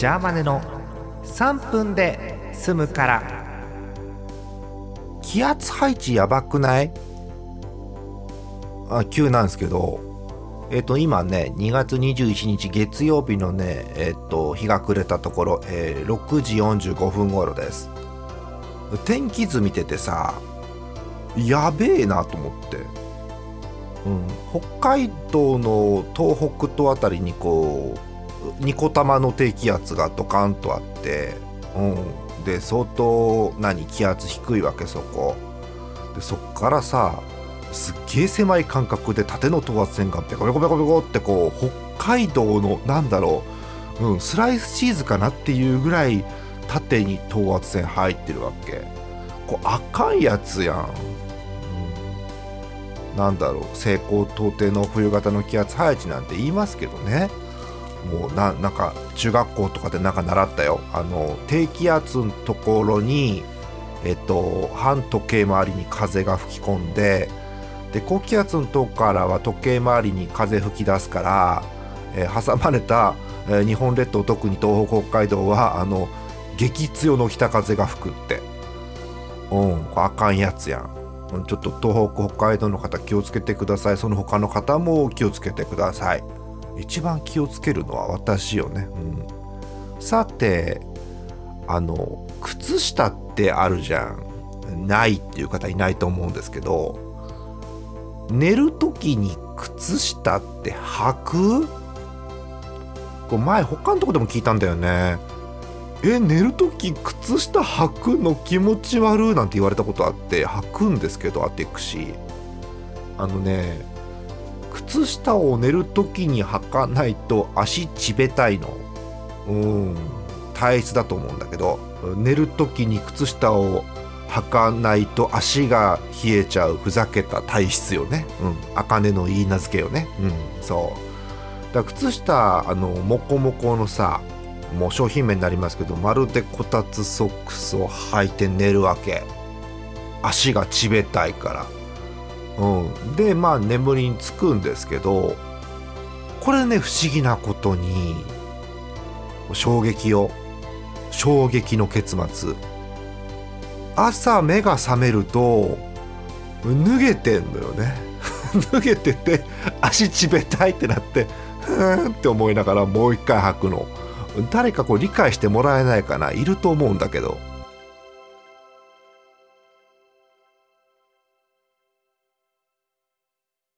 ジャーマネの3分で済むから。気圧配置やばくない？あ急なんですけど。えっ、と今ね2月21日月曜日のねえっ、と日が暮れたところ、えー6時45分頃です。天気図見ててさやべえなと思って、うん、北海道の東北とあたりにこうニコ玉の低気圧がドカンとあって、うん、で相当何気圧低いわけそこ。でそっからさすっげえ狭い間隔で縦の等圧線がペコペコペコペコってこう北海道のなんだろう、うん、スライスチーズかなっていうぐらい縦に等圧線入ってるわけこうあかんやつやん、うん、なんだろう西高東低の冬型の気圧配置なんて言いますけどねもうななんか中学校とかでなんか習ったよ。あの低気圧のところにえっと反時計回りに風が吹き込んでで高気圧のとこからは時計回りに風吹き出すから、えー挟まれた、えー日本列島特に東北北海道はあの激強の北風が吹くって。うんあかんやつやん。うんちょっと東北北海道の方気をつけてください。その他の方も気をつけてください。一番気をつけるのは私よね、うん、さてあの靴下ってあるじゃん。ないっていう方いないと思うんですけど寝る時に靴下って履く？これ前他のとこでも聞いたんだよね。え寝る時靴下履くの気持ち悪いなんて言われたことあって履くんですけどアテクシあのね靴下を寝る時に履かないと足ちべたいの。うん。体質だと思うんだけど寝る時に靴下を履かないと足が冷えちゃう。ふざけた体質よね。うん。茜の言い名付けよね。うん。そう。だ靴下あのモコモコのさもう商品名になりますけどまるでこたつソックスを履いて寝るわけ。足がちべたいから。うん。でまあ眠りにつくんですけどこれね不思議なことに衝撃よ衝撃の結末。朝目が覚めると脱げてんのよね。脱げてて足ちべたいってなってふーんって思いながらもう一回履くの。誰かこう理解してもらえないかな。いると思うんだけど。